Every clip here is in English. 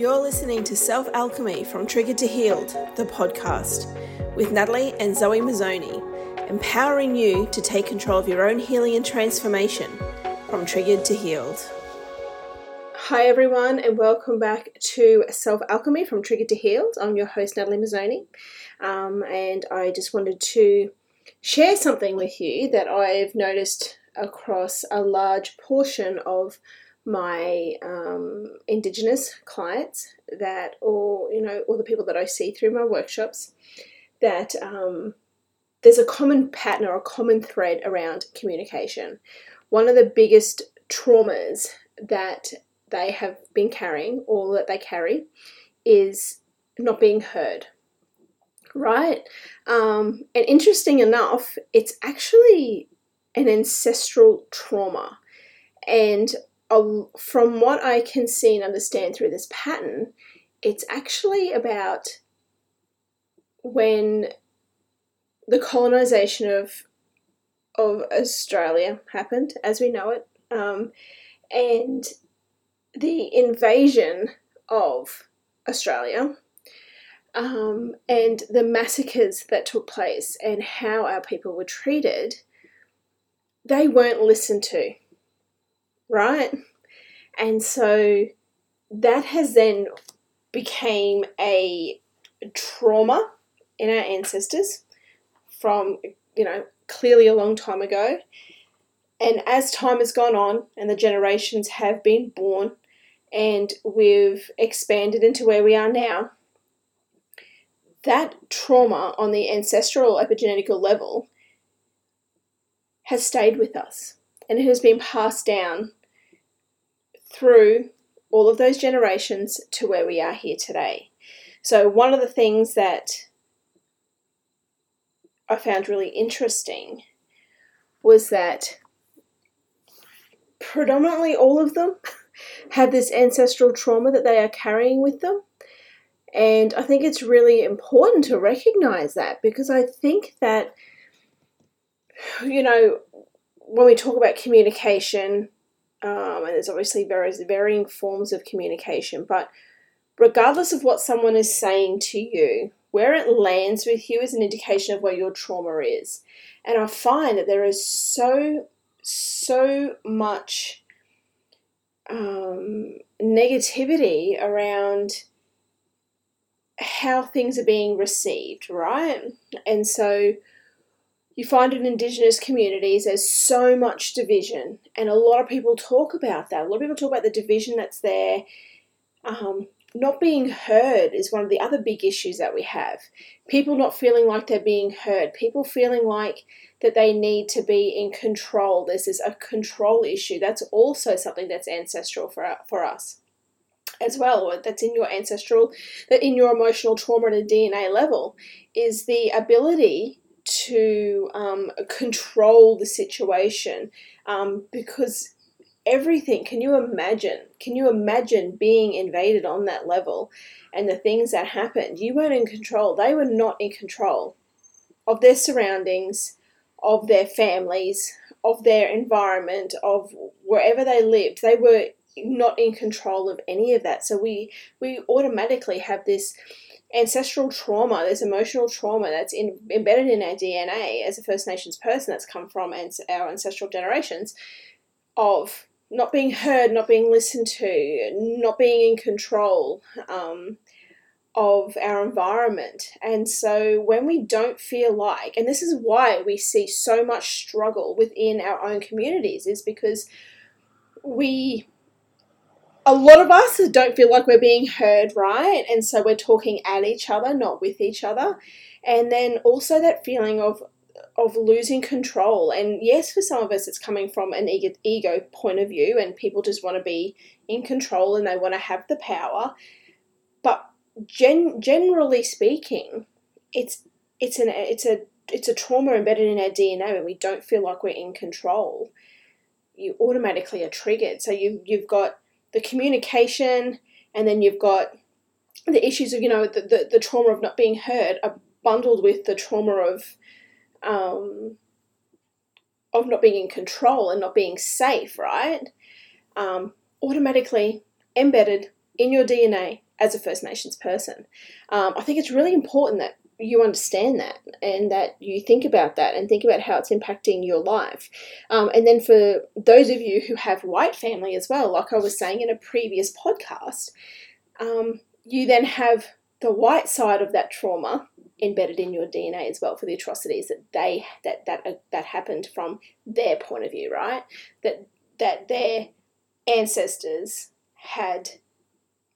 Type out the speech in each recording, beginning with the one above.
You're listening to Self Alchemy from Triggered to Healed, the podcast, with Natalie and Zoe Mazzoni, empowering you to take control of your own healing and transformation from Triggered to Healed. Hi, everyone, and welcome back to Self Alchemy from Triggered to Healed. I'm your host, Natalie Mazzoni, um, and I just wanted to share something with you that I've noticed across a large portion of my um, indigenous clients that or you know all the people that i see through my workshops that um, there's a common pattern or a common thread around communication. One of the biggest traumas that they have been carrying or that they carry is not being heard right? Um, and interesting enough it's actually an ancestral trauma. And from what I can see and understand through this pattern, it's actually about when the colonization of of Australia happened, as we know it, um, and the invasion of Australia, um, and the massacres that took place, and how our people were treated. They weren't listened to right? And so that has then became a trauma in our ancestors from, you know, clearly a long time ago. And as time has gone on and the generations have been born and we've expanded into where we are now, that trauma on the ancestral epigenetical level has stayed with us and it has been passed down through all of those generations to where we are here today. So, one of the things that I found really interesting was that predominantly all of them have this ancestral trauma that they are carrying with them. And I think it's really important to recognize that because I think that, you know, when we talk about communication, um, and there's obviously various varying forms of communication, but regardless of what someone is saying to you, where it lands with you is an indication of where your trauma is. And I find that there is so, so much um, negativity around how things are being received, right? And so you find in Indigenous communities there's so much division, and a lot of people talk about that. A lot of people talk about the division that's there. Um, not being heard is one of the other big issues that we have. People not feeling like they're being heard, people feeling like that they need to be in control. This is a control issue. That's also something that's ancestral for, for us as well. That's in your ancestral, that in your emotional trauma at a DNA level, is the ability to um, control the situation um, because everything can you imagine can you imagine being invaded on that level and the things that happened? You weren't in control. They were not in control of their surroundings of their families of their environment of wherever they lived. They were not in control of any of that. So we we automatically have this ancestral trauma, there's emotional trauma that's in, embedded in our DNA as a First Nations person that's come from our ancestral generations of not being heard, not being listened to, not being in control um, of our environment. And so when we don't feel like, and this is why we see so much struggle within our own communities, is because we a lot of us don't feel like we're being heard right? And so we're talking at each other not with each other. And then also that feeling of of losing control. And yes for some of us it's coming from an ego, ego point of view and people just want to be in control and they want to have the power. But gen- generally speaking it's it's an it's a it's a trauma embedded in our DNA and we don't feel like we're in control. You automatically are triggered. So you you've got the communication, and then you've got the issues of, you know, the, the, the trauma of not being heard are bundled with the trauma of, um, of not being in control and not being safe, right? Um, automatically embedded in your DNA as a First Nations person. Um, I think it's really important that you understand that and that you think about that and think about how it's impacting your life. Um, and then for those of you who have white family as well, like I was saying in a previous podcast, um, you then have the white side of that trauma embedded in your DNA as well for the atrocities that they that that uh, that happened from their point of view, right? That that their ancestors had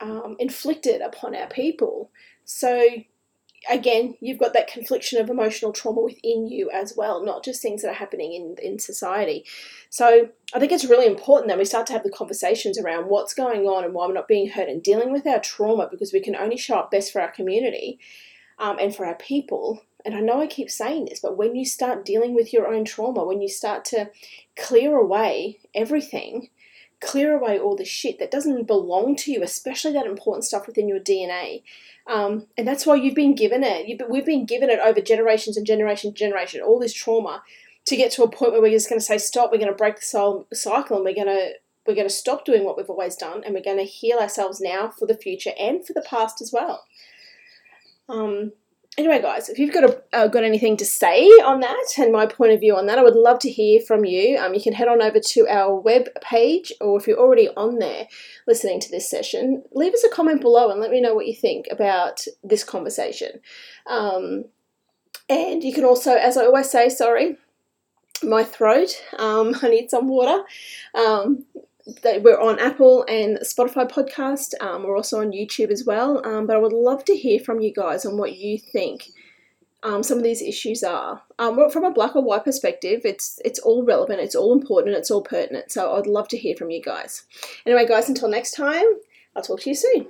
um, inflicted upon our people. So again, you've got that confliction of emotional trauma within you as well, not just things that are happening in, in society. So I think it's really important that we start to have the conversations around what's going on and why we're not being hurt and dealing with our trauma because we can only show up best for our community um, and for our people. And I know I keep saying this, but when you start dealing with your own trauma, when you start to clear away everything, clear away all the shit that doesn't belong to you, especially that important stuff within your DNA. Um, and that's why you've been given it. You've, we've been given it over generations and generation and generation, all this trauma, to get to a point where we're just going to say stop. We're going to break the soul cycle, and we're going to we're going to stop doing what we've always done, and we're going to heal ourselves now for the future and for the past as well. Um, anyway, guys, if you've got a, uh, got anything to say on that and my point of view on that, I would love to hear from you. Um, you can head on over to our web page, or if you're already on there listening to this session, leave us a comment below and let me know what you think about this conversation. Um, and you can also, as I always say, sorry, my throat. Um, I need some water. Um, we're on Apple and Spotify podcast. Um, we're also on YouTube as well. Um, but I would love to hear from you guys on what you think um, some of these issues are. Um, from a black or white perspective, it's it's all relevant, it's all important, it's all pertinent. So I'd love to hear from you guys. Anyway, guys, until next time, I'll talk to you soon.